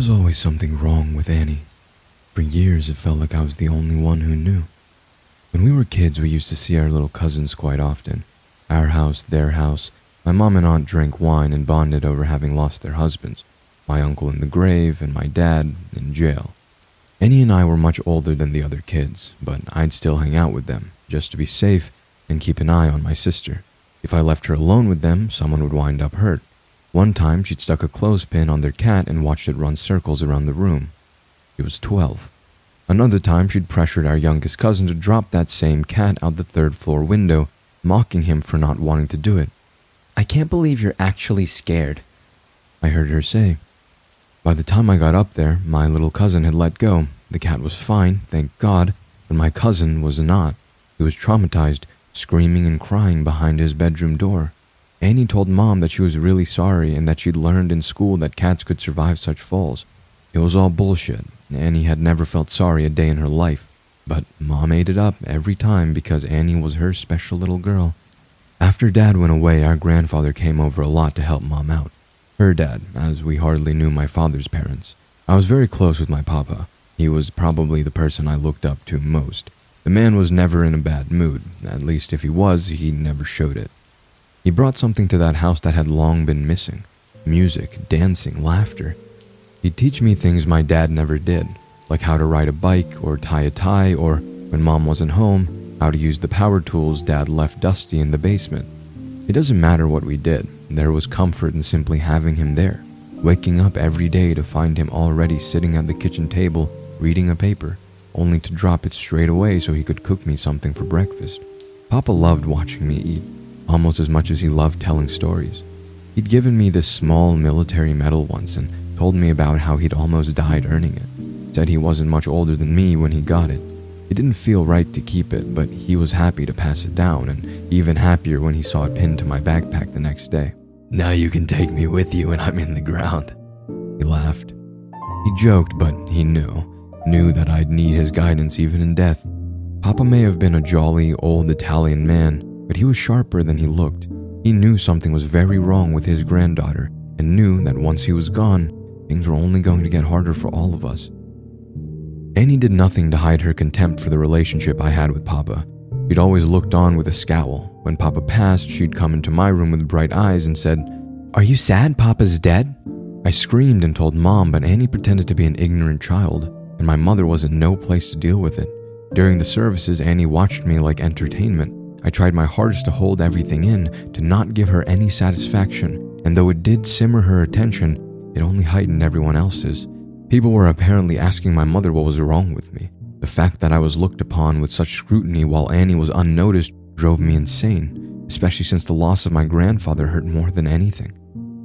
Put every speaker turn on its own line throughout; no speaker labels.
was always something wrong with Annie. For years, it felt like I was the only one who knew. When we were kids, we used to see our little cousins quite often. Our house, their house. My mom and aunt drank wine and bonded over having lost their husbands. My uncle in the grave, and my dad in jail. Annie and I were much older than the other kids, but I'd still hang out with them, just to be safe and keep an eye on my sister. If I left her alone with them, someone would wind up hurt. One time, she'd stuck a clothespin on their cat and watched it run circles around the room. She was 12. Another time, she'd pressured our youngest cousin to drop that same cat out the third floor window, mocking him for not wanting to do it.
I can't believe you're actually scared.
I heard her say. By the time I got up there, my little cousin had let go. The cat was fine, thank God, but my cousin was not. He was traumatized, screaming and crying behind his bedroom door. Annie told mom that she was really sorry and that she'd learned in school that cats could survive such falls. It was all bullshit. Annie had never felt sorry a day in her life, but mom ate it up every time because Annie was her special little girl. After dad went away, our grandfather came over a lot to help mom out. Her dad, as we hardly knew my father's parents. I was very close with my papa. He was probably the person I looked up to most. The man was never in a bad mood, at least if he was, he never showed it. He brought something to that house that had long been missing music, dancing, laughter. He'd teach me things my dad never did, like how to ride a bike or tie a tie, or when mom wasn't home, how to use the power tools dad left dusty in the basement. It doesn't matter what we did, there was comfort in simply having him there, waking up every day to find him already sitting at the kitchen table reading a paper, only to drop it straight away so he could cook me something for breakfast. Papa loved watching me eat almost as much as he loved telling stories. He'd given me this small military medal once and told me about how he'd almost died earning it. Said he wasn't much older than me when he got it. It didn't feel right to keep it, but he was happy to pass it down, and even happier when he saw it pinned to my backpack the next day. Now you can take me with you when I'm in the ground. He laughed. He joked, but he knew. Knew that I'd need his guidance even in death. Papa may have been a jolly, old Italian man, but he was sharper than he looked. He knew something was very wrong with his granddaughter and knew that once he was gone, things were only going to get harder for all of us. Annie did nothing to hide her contempt for the relationship I had with Papa. She'd always looked on with a scowl. When Papa passed, she'd come into my room with bright eyes and said, Are you sad Papa's dead? I screamed and told Mom, but Annie pretended to be an ignorant child, and my mother was in no place to deal with it. During the services, Annie watched me like entertainment, I tried my hardest to hold everything in, to not give her any satisfaction, and though it did simmer her attention, it only heightened everyone else's. People were apparently asking my mother what was wrong with me. The fact that I was looked upon with such scrutiny while Annie was unnoticed drove me insane, especially since the loss of my grandfather hurt more than anything.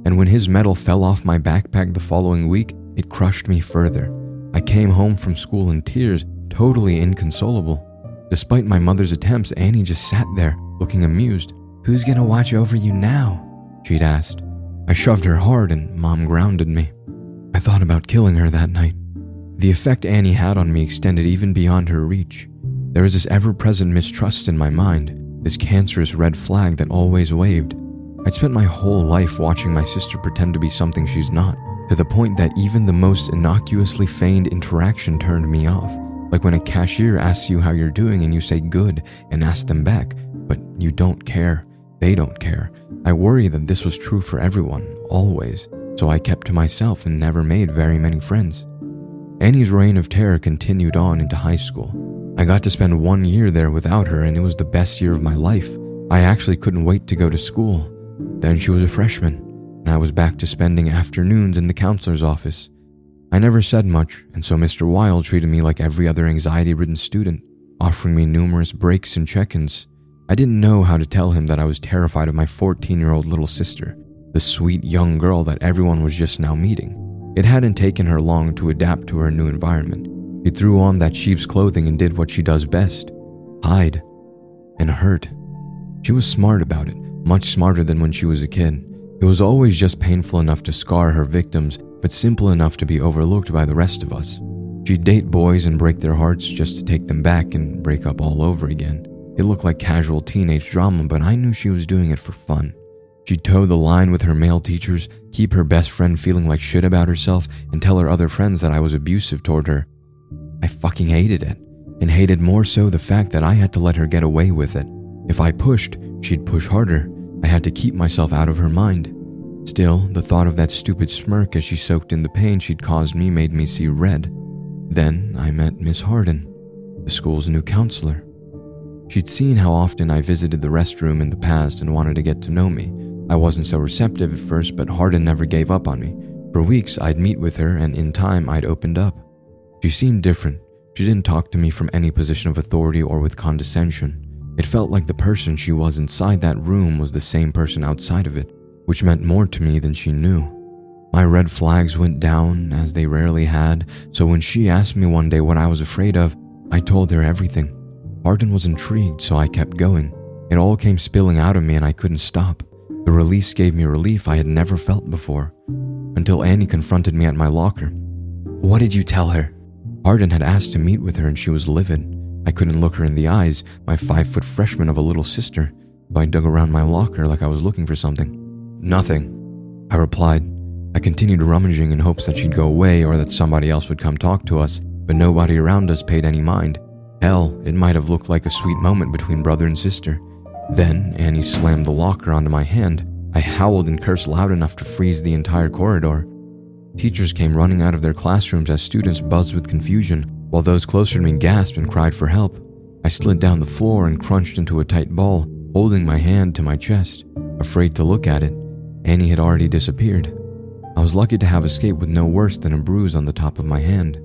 And when his medal fell off my backpack the following week, it crushed me further. I came home from school in tears, totally inconsolable. Despite my mother's attempts, Annie just sat there, looking amused. Who's gonna watch over you now? She'd asked. I shoved her hard and mom grounded me. I thought about killing her that night. The effect Annie had on me extended even beyond her reach. There was this ever present mistrust in my mind, this cancerous red flag that always waved. I'd spent my whole life watching my sister pretend to be something she's not, to the point that even the most innocuously feigned interaction turned me off. Like when a cashier asks you how you're doing and you say good and ask them back, but you don't care. They don't care. I worry that this was true for everyone, always, so I kept to myself and never made very many friends. Annie's reign of terror continued on into high school. I got to spend one year there without her, and it was the best year of my life. I actually couldn't wait to go to school. Then she was a freshman, and I was back to spending afternoons in the counselor's office. I never said much, and so Mr. Wild treated me like every other anxiety ridden student, offering me numerous breaks and check ins. I didn't know how to tell him that I was terrified of my 14 year old little sister, the sweet young girl that everyone was just now meeting. It hadn't taken her long to adapt to her new environment. She threw on that sheep's clothing and did what she does best hide and hurt. She was smart about it, much smarter than when she was a kid. It was always just painful enough to scar her victims but simple enough to be overlooked by the rest of us. She'd date boys and break their hearts just to take them back and break up all over again. It looked like casual teenage drama, but I knew she was doing it for fun. She'd toe the line with her male teachers, keep her best friend feeling like shit about herself, and tell her other friends that I was abusive toward her. I fucking hated it, and hated more so the fact that I had to let her get away with it. If I pushed, she'd push harder. I had to keep myself out of her mind. Still, the thought of that stupid smirk as she soaked in the pain she'd caused me made me see red. Then I met Miss Harden, the school's new counselor. She'd seen how often I visited the restroom in the past and wanted to get to know me. I wasn't so receptive at first, but Harden never gave up on me. For weeks, I'd meet with her, and in time, I'd opened up. She seemed different. She didn't talk to me from any position of authority or with condescension. It felt like the person she was inside that room was the same person outside of it, which meant more to me than she knew. My red flags went down as they rarely had, so when she asked me one day what I was afraid of, I told her everything. Harden was intrigued, so I kept going. It all came spilling out of me and I couldn't stop. The release gave me relief I had never felt before, until Annie confronted me at my locker.
What did you tell her?
Harden had asked to meet with her and she was livid. I couldn't look her in the eyes, my five foot freshman of a little sister, so I dug around my locker like I was looking for something. Nothing, I replied. I continued rummaging in hopes that she'd go away or that somebody else would come talk to us, but nobody around us paid any mind. Hell, it might have looked like a sweet moment between brother and sister. Then Annie slammed the locker onto my hand. I howled and cursed loud enough to freeze the entire corridor. Teachers came running out of their classrooms as students buzzed with confusion, while those closer to me gasped and cried for help. I slid down the floor and crunched into a tight ball, holding my hand to my chest, afraid to look at it. Annie had already disappeared. I was lucky to have escaped with no worse than a bruise on the top of my hand.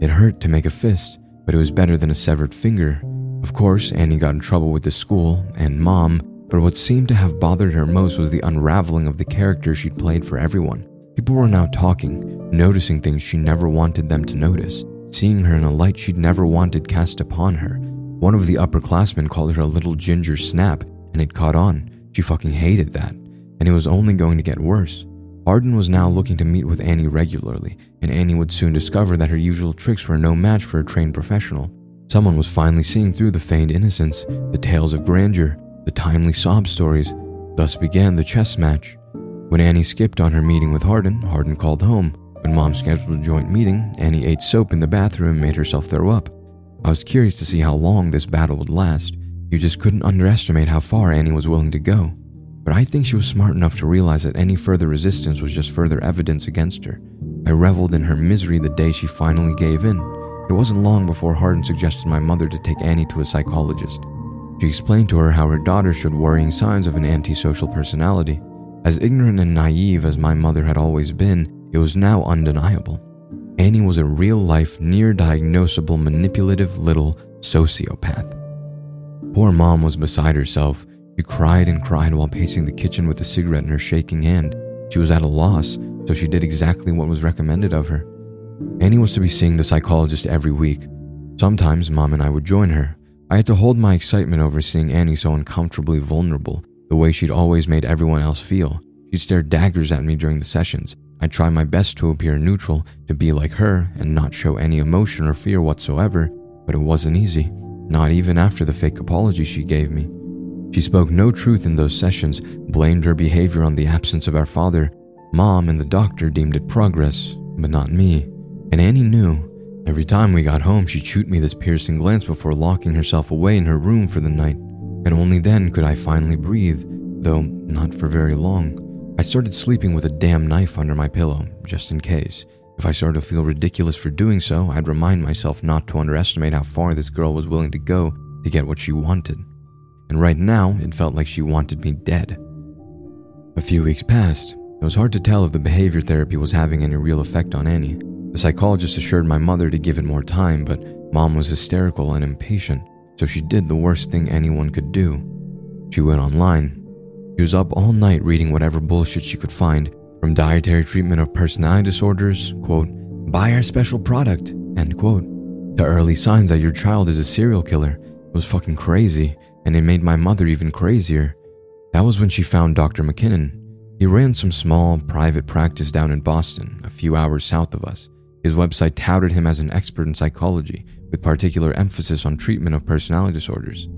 It hurt to make a fist, but it was better than a severed finger. Of course, Annie got in trouble with the school and mom, but what seemed to have bothered her most was the unraveling of the character she'd played for everyone. People were now talking, noticing things she never wanted them to notice, seeing her in a light she'd never wanted cast upon her. One of the upperclassmen called her a little ginger snap, and it caught on. She fucking hated that, and it was only going to get worse. Harden was now looking to meet with Annie regularly, and Annie would soon discover that her usual tricks were no match for a trained professional. Someone was finally seeing through the feigned innocence, the tales of grandeur, the timely sob stories. Thus began the chess match. When Annie skipped on her meeting with Harden, Harden called home. When mom scheduled a joint meeting, Annie ate soap in the bathroom and made herself throw up. I was curious to see how long this battle would last. You just couldn't underestimate how far Annie was willing to go. But I think she was smart enough to realize that any further resistance was just further evidence against her. I reveled in her misery the day she finally gave in. It wasn't long before Harden suggested my mother to take Annie to a psychologist. She explained to her how her daughter showed worrying signs of an antisocial personality. As ignorant and naive as my mother had always been, it was now undeniable. Annie was a real life, near diagnosable, manipulative little sociopath. Poor mom was beside herself. She cried and cried while pacing the kitchen with a cigarette in her shaking hand. She was at a loss, so she did exactly what was recommended of her. Annie was to be seeing the psychologist every week. Sometimes mom and I would join her. I had to hold my excitement over seeing Annie so uncomfortably vulnerable, the way she'd always made everyone else feel. She'd stare daggers at me during the sessions. I'd try my best to appear neutral, to be like her, and not show any emotion or fear whatsoever, but it wasn't easy, not even after the fake apology she gave me. She spoke no truth in those sessions, blamed her behavior on the absence of our father. Mom and the doctor deemed it progress, but not me. And Annie knew. Every time we got home, she'd shoot me this piercing glance before locking herself away in her room for the night. And only then could I finally breathe, though not for very long. I started sleeping with a damn knife under my pillow, just in case. If I started to feel ridiculous for doing so, I'd remind myself not to underestimate how far this girl was willing to go to get what she wanted. And right now, it felt like she wanted me dead. A few weeks passed. It was hard to tell if the behavior therapy was having any real effect on Annie. The psychologist assured my mother to give it more time, but mom was hysterical and impatient, so she did the worst thing anyone could do. She went online she was up all night reading whatever bullshit she could find, from dietary treatment of personality disorders, quote, buy our special product, end quote, to early signs that your child is a serial killer. It was fucking crazy, and it made my mother even crazier. That was when she found Dr. McKinnon. He ran some small, private practice down in Boston, a few hours south of us. His website touted him as an expert in psychology, with particular emphasis on treatment of personality disorders.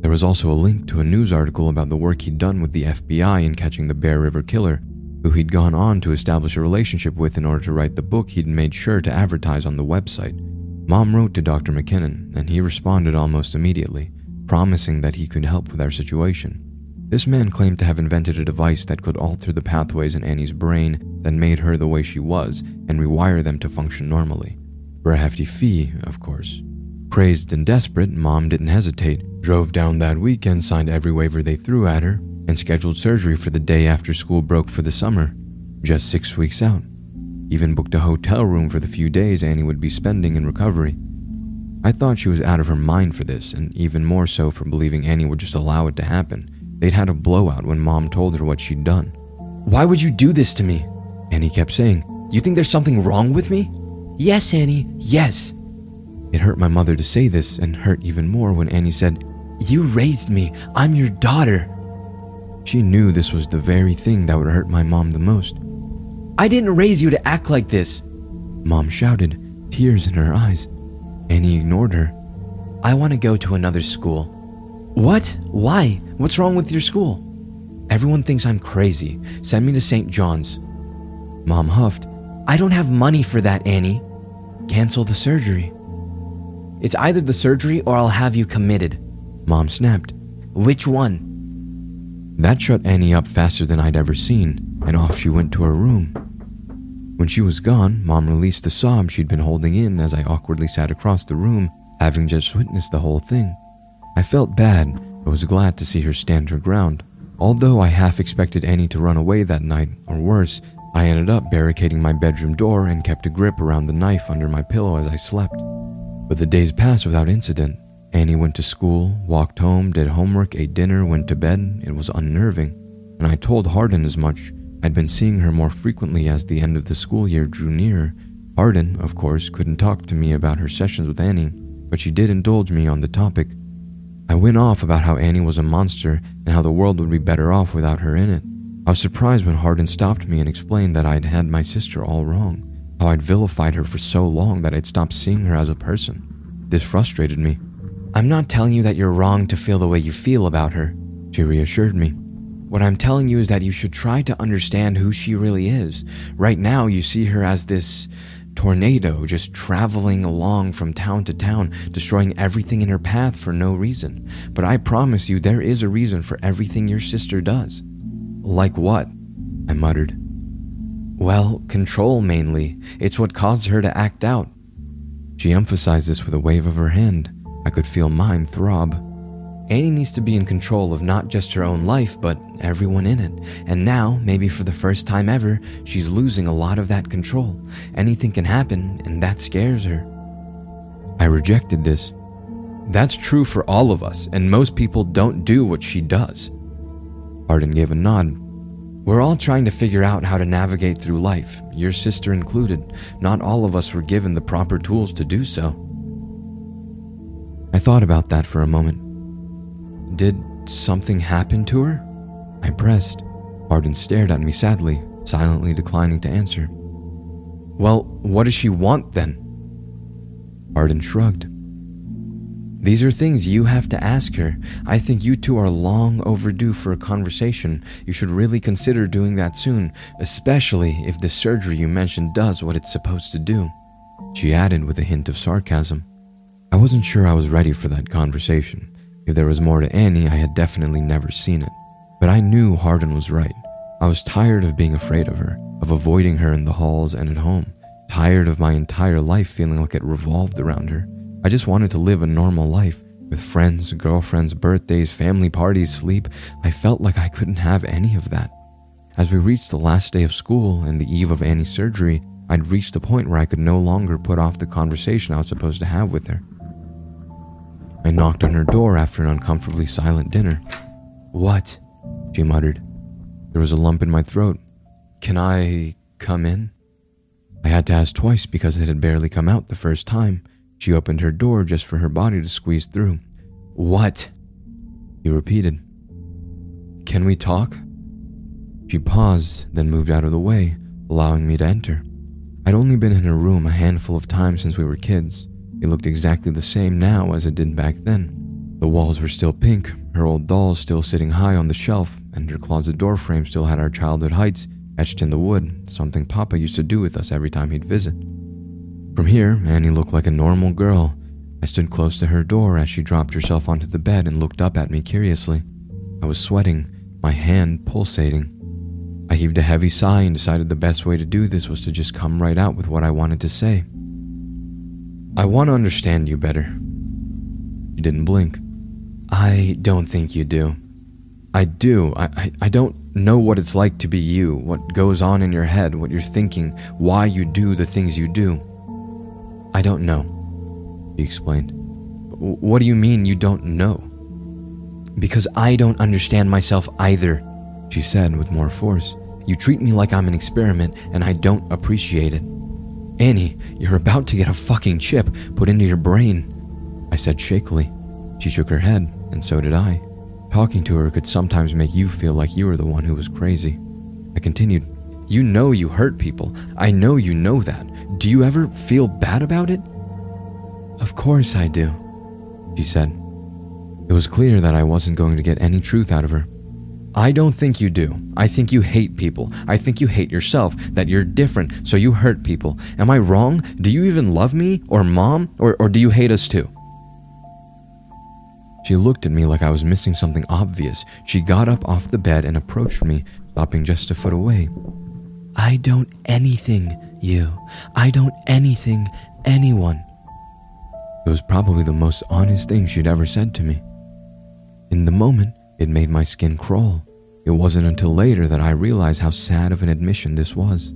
There was also a link to a news article about the work he'd done with the FBI in catching the Bear River Killer, who he'd gone on to establish a relationship with in order to write the book he'd made sure to advertise on the website. Mom wrote to Dr. McKinnon, and he responded almost immediately, promising that he could help with our situation. This man claimed to have invented a device that could alter the pathways in Annie's brain that made her the way she was and rewire them to function normally. For a hefty fee, of course. Crazed and desperate, Mom didn't hesitate, drove down that weekend, signed every waiver they threw at her, and scheduled surgery for the day after school broke for the summer, just six weeks out. Even booked a hotel room for the few days Annie would be spending in recovery. I thought she was out of her mind for this, and even more so for believing Annie would just allow it to happen. They'd had a blowout when mom told her what she'd done.
Why would you do this to me?
Annie kept saying,
You think there's something wrong with me? Yes, Annie, yes.
It hurt my mother to say this, and hurt even more when Annie said,
You raised me. I'm your daughter.
She knew this was the very thing that would hurt my mom the most.
I didn't raise you to act like this.
Mom shouted, tears in her eyes. Annie ignored her.
I want to go to another school. What? Why? What's wrong with your school? Everyone thinks I'm crazy. Send me to St. John's.
Mom huffed.
I don't have money for that, Annie. Cancel the surgery. It's either the surgery or I'll have you committed.
Mom snapped.
Which one?
That shut Annie up faster than I'd ever seen, and off she went to her room. When she was gone, Mom released the sob she'd been holding in as I awkwardly sat across the room, having just witnessed the whole thing. I felt bad, but was glad to see her stand her ground. Although I half expected Annie to run away that night, or worse, I ended up barricading my bedroom door and kept a grip around the knife under my pillow as I slept. But the days passed without incident. Annie went to school, walked home, did homework, ate dinner, went to bed. It was unnerving. And I told Harden as much. I'd been seeing her more frequently as the end of the school year drew near. Harden, of course, couldn't talk to me about her sessions with Annie, but she did indulge me on the topic. I went off about how Annie was a monster and how the world would be better off without her in it. I was surprised when Harden stopped me and explained that I'd had my sister all wrong, how I'd vilified her for so long that I'd stopped seeing her as a person. This frustrated me.
I'm not telling you that you're wrong to feel the way you feel about her,
she reassured me.
What I'm telling you is that you should try to understand who she really is. Right now, you see her as this tornado just traveling along from town to town, destroying everything in her path for no reason. But I promise you, there is a reason for everything your sister does.
Like what? I muttered.
Well, control mainly. It's what caused her to act out.
She emphasized this with a wave of her hand. I could feel mine throb.
Annie needs to be in control of not just her own life, but everyone in it. And now, maybe for the first time ever, she's losing a lot of that control. Anything can happen, and that scares her.
I rejected this.
That's true for all of us, and most people don't do what she does.
Harden gave a nod.
We're all trying to figure out how to navigate through life, your sister included. Not all of us were given the proper tools to do so.
I thought about that for a moment.
Did something happen to her?
I pressed. Harden stared at me sadly, silently declining to answer.
Well, what does she want then?
Harden shrugged.
These are things you have to ask her. I think you two are long overdue for a conversation. You should really consider doing that soon, especially if the surgery you mentioned does what it's supposed to do.
She added with a hint of sarcasm. I wasn't sure I was ready for that conversation. If there was more to Annie, I had definitely never seen it. But I knew Harden was right. I was tired of being afraid of her, of avoiding her in the halls and at home, tired of my entire life feeling like it revolved around her. I just wanted to live a normal life with friends, girlfriends, birthdays, family parties, sleep. I felt like I couldn't have any of that. As we reached the last day of school and the eve of Annie's surgery, I'd reached a point where I could no longer put off the conversation I was supposed to have with her. I knocked on her door after an uncomfortably silent dinner.
What?
She muttered. There was a lump in my throat.
Can I come in?
I had to ask twice because it had barely come out the first time. She opened her door just for her body to squeeze through.
What?
He repeated.
Can we talk?
She paused, then moved out of the way, allowing me to enter. I'd only been in her room a handful of times since we were kids. It looked exactly the same now as it did back then. The walls were still pink, her old dolls still sitting high on the shelf, and her closet door frame still had our childhood heights etched in the wood, something Papa used to do with us every time he'd visit. From here, Annie looked like a normal girl. I stood close to her door as she dropped herself onto the bed and looked up at me curiously. I was sweating, my hand pulsating. I heaved a heavy sigh and decided the best way to do this was to just come right out with what I wanted to say. I want to understand you better. You didn't blink. I don't think you do. I do. I, I, I, don't know what it's like to be you, what goes on in your head, what you're thinking, why you do the things you do. I don't know, he explained. What do you mean you don't know? Because I don't understand myself either, she said with more force. You treat me like I'm an experiment, and I don't appreciate it. Annie, you're about to get a fucking chip put into your brain, I said shakily. She shook her head, and so did I. Talking to her could sometimes make you feel like you were the one who was crazy. I continued, You know you hurt people. I know you know that. Do you ever feel bad about it? Of course I do, she said. It was clear that I wasn't going to get any truth out of her. I don't think you do. I think you hate people. I think you hate yourself, that you're different, so you hurt people. Am I wrong? Do you even love me, or mom, or, or do you hate us too? She looked at me like I was missing something obvious. She got up off the bed and approached me, stopping just a foot away. I don't anything, you. I don't anything, anyone. It was probably the most honest thing she'd ever said to me. In the moment, it made my skin crawl. It wasn't until later that I realized how sad of an admission this was.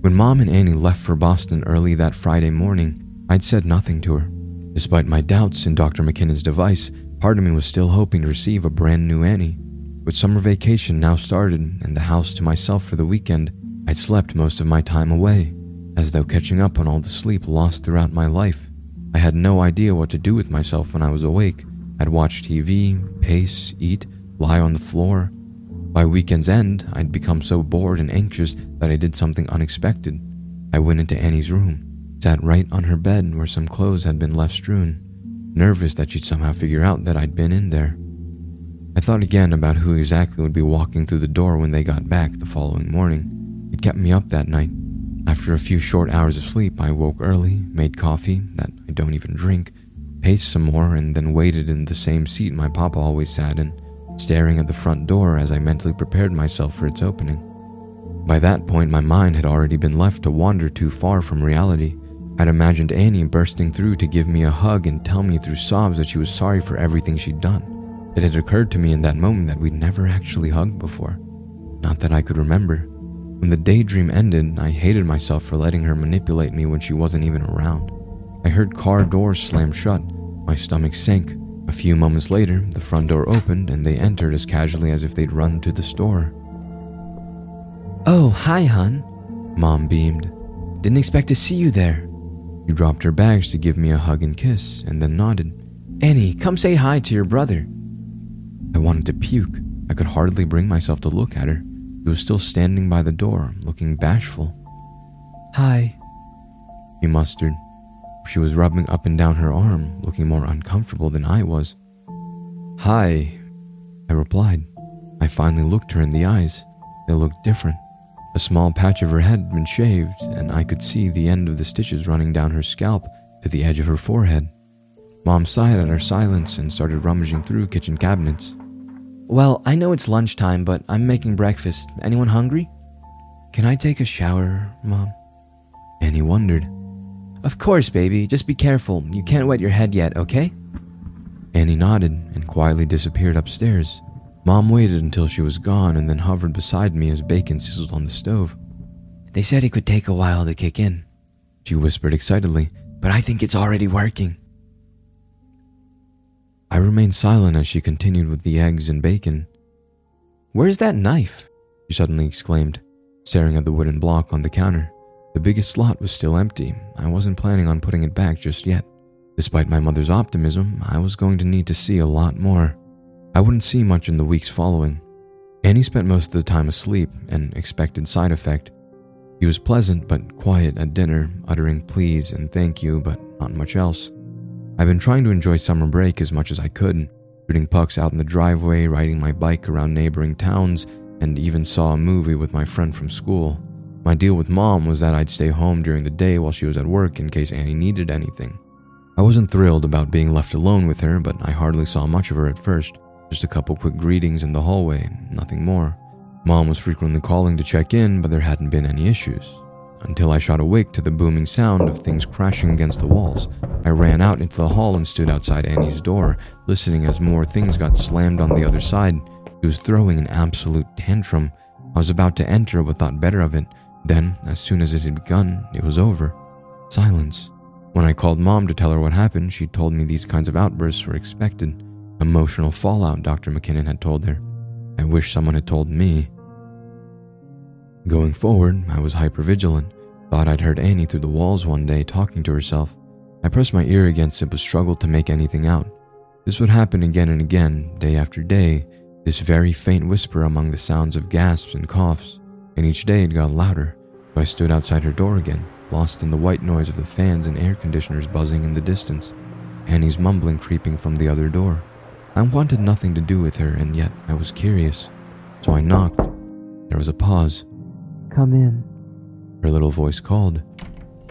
When Mom and Annie left for Boston early that Friday morning, I'd said nothing to her. Despite my doubts in Dr. McKinnon's device, Part of me was still hoping to receive a brand new Annie. With summer vacation now started and the house to myself for the weekend, I'd slept most of my time away, as though catching up on all the sleep lost throughout my life. I had no idea what to do with myself when I was awake. I'd watch TV, pace, eat, lie on the floor. By weekend's end, I'd become so bored and anxious that I did something unexpected. I went into Annie's room, sat right on her bed where some clothes had been left strewn nervous that she'd somehow figure out that I'd been in there. I thought again about who exactly would be walking through the door when they got back the following morning. It kept me up that night. After a few short hours of sleep, I woke early, made coffee that I don't even drink, paced some more, and then waited in the same seat my papa always sat in, staring at the front door as I mentally prepared myself for its opening. By that point, my mind had already been left to wander too far from reality. I'd imagined Annie bursting through to give me a hug and tell me through sobs that she was sorry for everything she'd done. It had occurred to me in that moment that we'd never actually hugged before. Not that I could remember. When the daydream ended, I hated myself for letting her manipulate me when she wasn't even around. I heard car doors slam shut. My stomach sank. A few moments later, the front door opened and they entered as casually as if they'd run to the store.
Oh, hi, hon. Mom beamed. Didn't expect to see you there.
She dropped her bags to give me a hug and kiss, and then nodded.
Annie, come say hi to your brother.
I wanted to puke. I could hardly bring myself to look at her. She was still standing by the door, looking bashful.
Hi,
he mustered. She was rubbing up and down her arm, looking more uncomfortable than I was. Hi, I replied. I finally looked her in the eyes. They looked different. A small patch of her head had been shaved, and I could see the end of the stitches running down her scalp to the edge of her forehead. Mom sighed at our silence and started rummaging through kitchen cabinets.
Well, I know it's lunchtime, but I'm making breakfast. Anyone hungry?
Can I take a shower, Mom? Annie wondered.
Of course, baby. Just be careful. You can't wet your head yet, okay?
Annie nodded and quietly disappeared upstairs. Mom waited until she was gone and then hovered beside me as bacon sizzled on the stove.
They said it could take a while to kick in, she whispered excitedly, but I think it's already working.
I remained silent as she continued with the eggs and bacon.
Where's that knife?
She suddenly exclaimed, staring at the wooden block on the counter. The biggest slot was still empty. I wasn't planning on putting it back just yet. Despite my mother's optimism, I was going to need to see a lot more. I wouldn't see much in the weeks following. Annie spent most of the time asleep, an expected side effect. He was pleasant but quiet at dinner, uttering please and thank you, but not much else. I've been trying to enjoy summer break as much as I could, shooting pucks out in the driveway, riding my bike around neighboring towns, and even saw a movie with my friend from school. My deal with mom was that I'd stay home during the day while she was at work in case Annie needed anything. I wasn't thrilled about being left alone with her, but I hardly saw much of her at first. Just a couple quick greetings in the hallway, nothing more. Mom was frequently calling to check in, but there hadn't been any issues. Until I shot awake to the booming sound of things crashing against the walls. I ran out into the hall and stood outside Annie's door, listening as more things got slammed on the other side. She was throwing an absolute tantrum. I was about to enter but thought better of it. Then, as soon as it had begun, it was over. Silence. When I called mom to tell her what happened, she told me these kinds of outbursts were expected. Emotional fallout, Dr. McKinnon had told her. I wish someone had told me. Going forward, I was hypervigilant. Thought I'd heard Annie through the walls one day talking to herself. I pressed my ear against it but struggled to make anything out. This would happen again and again, day after day, this very faint whisper among the sounds of gasps and coughs, and each day it got louder, so I stood outside her door again, lost in the white noise of the fans and air conditioners buzzing in the distance, Annie's mumbling creeping from the other door. I wanted nothing to do with her, and yet I was curious, so I knocked. There was a pause.
Come in.
Her little voice called.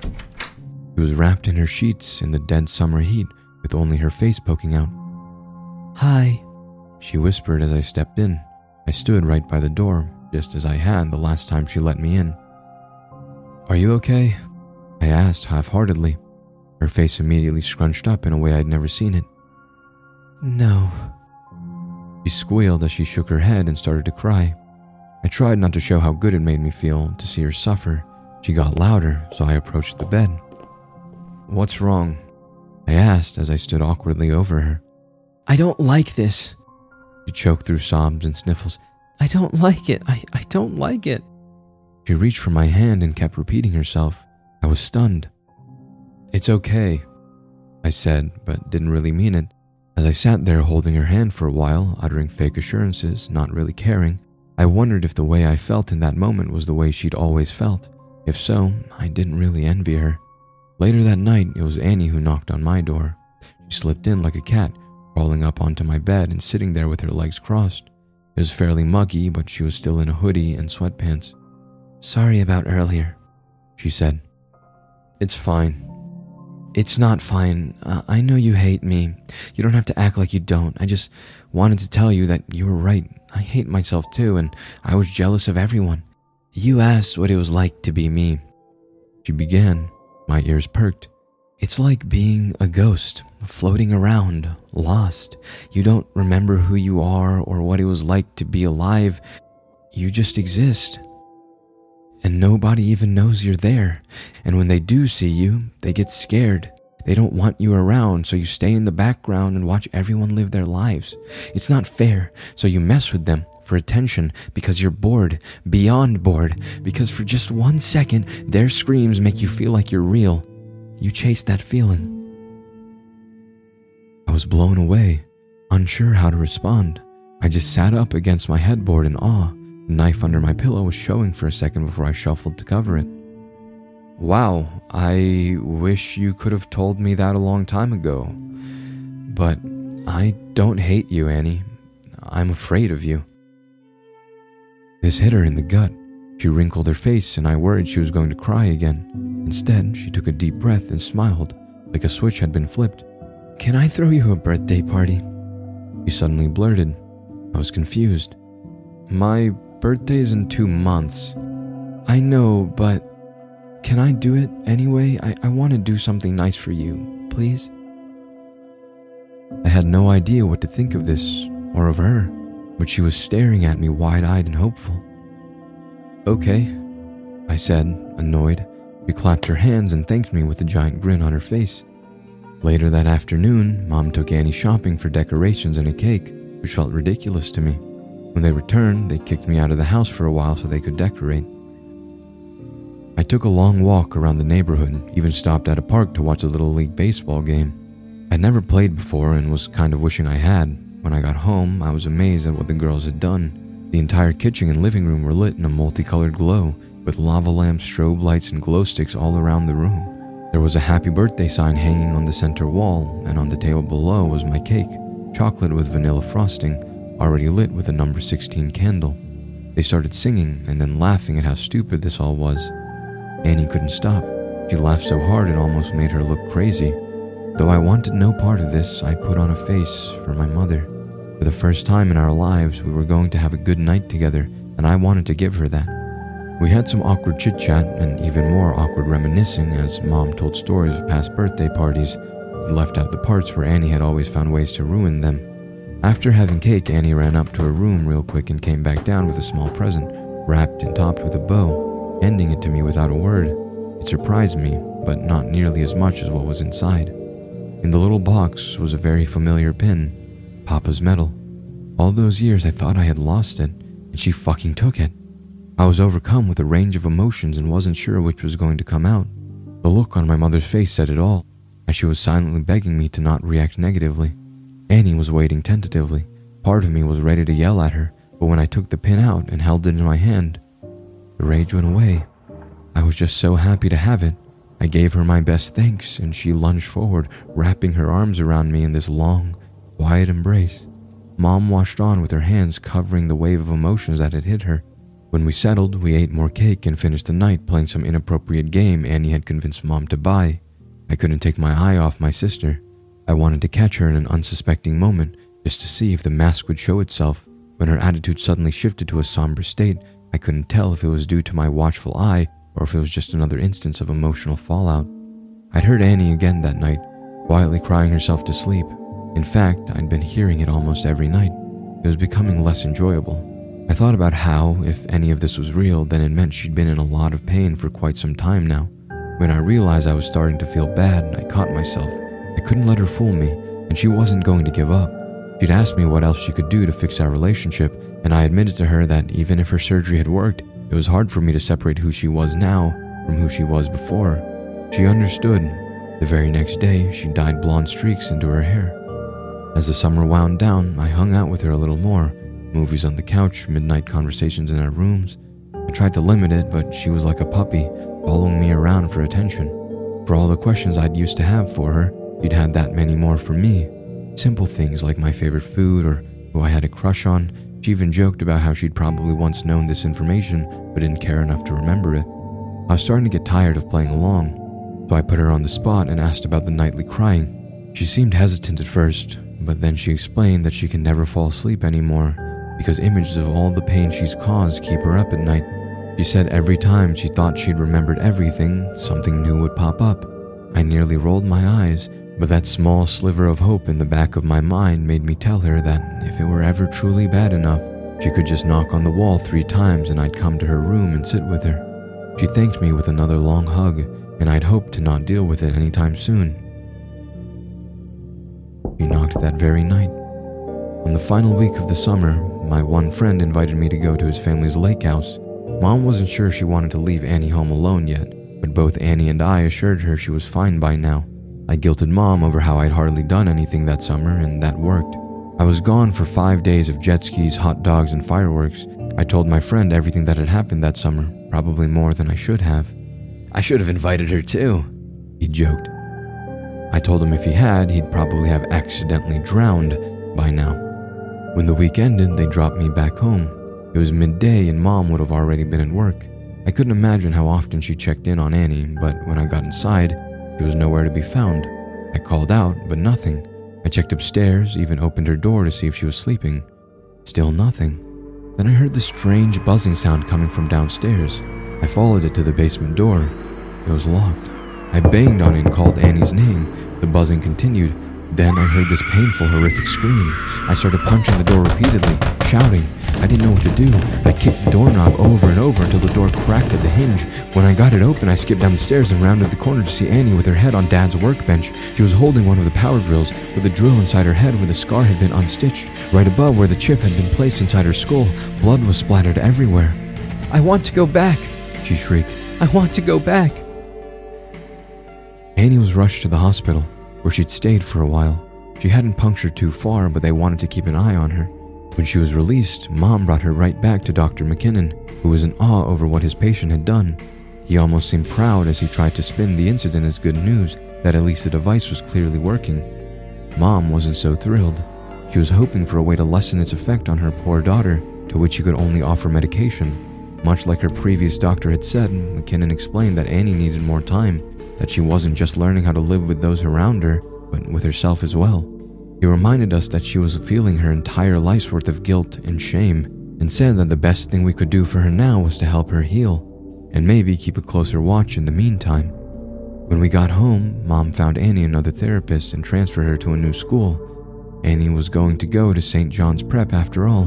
She was wrapped in her sheets in the dead summer heat, with only her face poking out.
Hi,
she whispered as I stepped in. I stood right by the door, just as I had the last time she let me in. Are you okay? I asked half heartedly. Her face immediately scrunched up in a way I'd never seen it.
No.
She squealed as she shook her head and started to cry. I tried not to show how good it made me feel to see her suffer. She got louder, so I approached the bed. What's wrong? I asked as I stood awkwardly over her.
I don't like this.
She choked through sobs and sniffles.
I don't like it. I, I don't like it.
She reached for my hand and kept repeating herself. I was stunned. It's okay, I said, but didn't really mean it. As I sat there holding her hand for a while, uttering fake assurances, not really caring, I wondered if the way I felt in that moment was the way she'd always felt. If so, I didn't really envy her. Later that night, it was Annie who knocked on my door. She slipped in like a cat, crawling up onto my bed and sitting there with her legs crossed. It was fairly muggy, but she was still in a hoodie and sweatpants. Sorry about earlier, she said. It's fine. It's not fine. Uh, I know you hate me. You don't have to act like you don't. I just wanted to tell you that you were right. I hate myself too, and I was jealous of everyone. You asked what it was like to be me. She began. My ears perked. It's like being a ghost, floating around, lost. You don't remember who you are or what it was like to be alive. You just exist. And nobody even knows you're there. And when they do see you, they get scared. They don't want you around, so you stay in the background and watch everyone live their lives. It's not fair, so you mess with them for attention because you're bored, beyond bored, because for just one second, their screams make you feel like you're real. You chased that feeling. I was blown away, unsure how to respond. I just sat up against my headboard in awe. The knife under my pillow was showing for a second before I shuffled to cover it. Wow, I wish you could have told me that a long time ago. But I don't hate you, Annie. I'm afraid of you. This hit her in the gut. She wrinkled her face, and I worried she was going to cry again. Instead, she took a deep breath and smiled, like a switch had been flipped. Can I throw you a birthday party? She suddenly blurted. I was confused. My birthday is in two months. I know, but can I do it anyway? I, I want to do something nice for you, please. I had no idea what to think of this or of her, but she was staring at me wide eyed and hopeful. Okay, I said, annoyed. She clapped her hands and thanked me with a giant grin on her face. Later that afternoon, Mom took Annie shopping for decorations and a cake, which felt ridiculous to me. When they returned, they kicked me out of the house for a while so they could decorate. I took a long walk around the neighborhood, even stopped at a park to watch a little league baseball game. I'd never played before and was kind of wishing I had. When I got home, I was amazed at what the girls had done. The entire kitchen and living room were lit in a multicolored glow, with lava lamps, strobe lights, and glow sticks all around the room. There was a happy birthday sign hanging on the center wall, and on the table below was my cake, chocolate with vanilla frosting, already lit with a number 16 candle. They started singing and then laughing at how stupid this all was. Annie couldn't stop. She laughed so hard it almost made her look crazy. Though I wanted no part of this, I put on a face for my mother. For the first time in our lives, we were going to have a good night together, and I wanted to give her that. We had some awkward chit chat and even more awkward reminiscing as Mom told stories of past birthday parties and left out the parts where Annie had always found ways to ruin them. After having cake, Annie ran up to her room real quick and came back down with a small present, wrapped and topped with a bow, handing it to me without a word. It surprised me, but not nearly as much as what was inside. In the little box was a very familiar pin, Papa's medal. All those years I thought I had lost it, and she fucking took it. I was overcome with a range of emotions and wasn't sure which was going to come out. The look on my mother's face said it all, as she was silently begging me to not react negatively. Annie was waiting tentatively. Part of me was ready to yell at her, but when I took the pin out and held it in my hand, the rage went away. I was just so happy to have it. I gave her my best thanks, and she lunged forward, wrapping her arms around me in this long, quiet embrace. Mom watched on with her hands covering the wave of emotions that had hit her. When we settled, we ate more cake and finished the night playing some inappropriate game Annie had convinced Mom to buy. I couldn't take my eye off my sister. I wanted to catch her in an unsuspecting moment, just to see if the mask would show itself. When her attitude suddenly shifted to a somber state, I couldn't tell if it was due to my watchful eye or if it was just another instance of emotional fallout. I'd heard Annie again that night, quietly crying herself to sleep. In fact, I'd been hearing it almost every night. It was becoming less enjoyable. I thought about how, if any of this was real, then it meant she'd been in a lot of pain for quite some time now. When I realized I was starting to feel bad, I caught myself. I couldn't let her fool me, and she wasn't going to give up. She'd asked me what else she could do to fix our relationship, and I admitted to her that even if her surgery had worked, it was hard for me to separate who she was now from who she was before. She understood. The very next day, she dyed blonde streaks into her hair. As the summer wound down, I hung out with her a little more, movies on the couch, midnight conversations in our rooms. I tried to limit it, but she was like a puppy, following me around for attention. For all the questions I'd used to have for her, she'd had that many more for me. Simple things like my favorite food or who I had a crush on. She even joked about how she'd probably once known this information but didn't care enough to remember it. I was starting to get tired of playing along, so I put her on the spot and asked about the nightly crying. She seemed hesitant at first, but then she explained that she can never fall asleep anymore because images of all the pain she's caused keep her up at night. She said every time she thought she'd remembered everything, something new would pop up. I nearly rolled my eyes, but that small sliver of hope in the back of my mind made me tell her that if it were ever truly bad enough, she could just knock on the wall three times and I'd come to her room and sit with her. She thanked me with another long hug, and I'd hoped to not deal with it anytime soon. She knocked that very night. On the final week of the summer, my one friend invited me to go to his family's lake house. Mom wasn't sure she wanted to leave Annie home alone yet, but both Annie and I assured her she was fine by now. I guilted Mom over how I'd hardly done anything that summer, and that worked. I was gone for five days of jet skis, hot dogs, and fireworks. I told my friend everything that had happened that summer, probably more than I should have.
I should have invited her too,
he joked. I told him if he had, he'd probably have accidentally drowned by now. When the week ended, they dropped me back home. It was midday and mom would have already been at work. I couldn't imagine how often she checked in on Annie, but when I got inside, she was nowhere to be found. I called out, but nothing. I checked upstairs, even opened her door to see if she was sleeping. Still nothing. Then I heard the strange buzzing sound coming from downstairs. I followed it to the basement door. It was locked. I banged on it and called Annie's name. The buzzing continued, then I heard this painful, horrific scream. I started punching the door repeatedly, shouting. I didn't know what to do. I kicked the doorknob over and over until the door cracked at the hinge. When I got it open, I skipped down the stairs and rounded the corner to see Annie with her head on Dad's workbench. She was holding one of the power drills, with a drill inside her head where the scar had been unstitched. Right above where the chip had been placed inside her skull, blood was splattered everywhere.
I want to go back,
she shrieked.
I want to go back.
Annie was rushed to the hospital where she'd stayed for a while. She hadn't punctured too far, but they wanted to keep an eye on her. When she was released, Mom brought her right back to Dr. McKinnon, who was in awe over what his patient had done. He almost seemed proud as he tried to spin the incident as good news that at least the device was clearly working. Mom wasn't so thrilled. She was hoping for a way to lessen its effect on her poor daughter, to which he could only offer medication. Much like her previous doctor had said, McKinnon explained that Annie needed more time, that she wasn't just learning how to live with those around her, but with herself as well. He reminded us that she was feeling her entire life's worth of guilt and shame, and said that the best thing we could do for her now was to help her heal and maybe keep a closer watch in the meantime. When we got home, Mom found Annie another therapist and transferred her to a new school. Annie was going to go to St. John's Prep after all.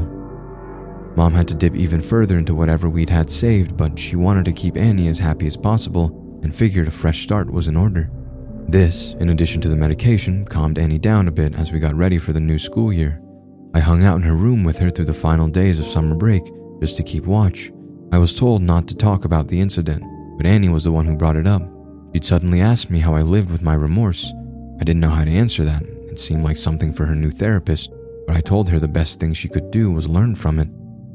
Mom had to dip even further into whatever we'd had saved, but she wanted to keep Annie as happy as possible and figured a fresh start was in order. This, in addition to the medication, calmed Annie down a bit as we got ready for the new school year. I hung out in her room with her through the final days of summer break just to keep watch. I was told not to talk about the incident, but Annie was the one who brought it up. She'd suddenly asked me how I lived with my remorse. I didn't know how to answer that. It seemed like something for her new therapist, but I told her the best thing she could do was learn from it,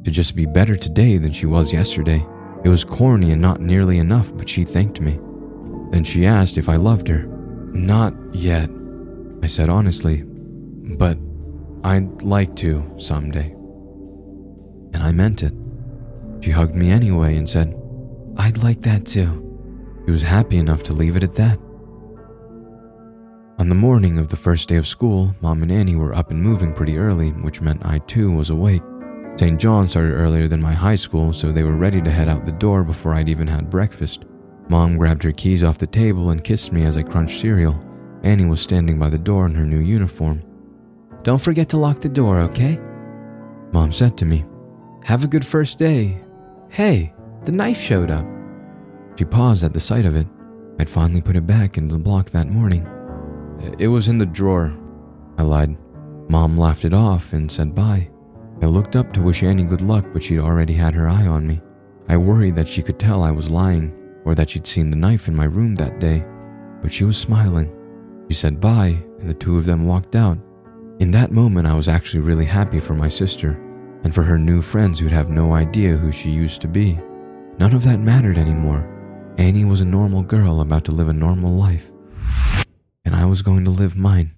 to just be better today than she was yesterday. It was corny and not nearly enough, but she thanked me. Then she asked if I loved her. Not yet, I said honestly, but I'd like to someday. And I meant it. She hugged me anyway and said, I'd like that too. She was happy enough to leave it at that. On the morning of the first day of school, Mom and Annie were up and moving pretty early, which meant I too was awake. St. John started earlier than my high school, so they were ready to head out the door before I'd even had breakfast. Mom grabbed her keys off the table and kissed me as I crunched cereal. Annie was standing by the door in her new uniform.
Don't forget to lock the door, okay?
Mom said to me.
Have a good first day. Hey, the knife showed up.
She paused at the sight of it. I'd finally put it back into the block that morning. It was in the drawer. I lied. Mom laughed it off and said bye. I looked up to wish Annie good luck, but she'd already had her eye on me. I worried that she could tell I was lying, or that she'd seen the knife in my room that day, but she was smiling. She said bye, and the two of them walked out. In that moment, I was actually really happy for my sister and for her new friends who'd have no idea who she used to be. None of that mattered anymore. Annie was a normal girl about to live a normal life, and I was going to live mine.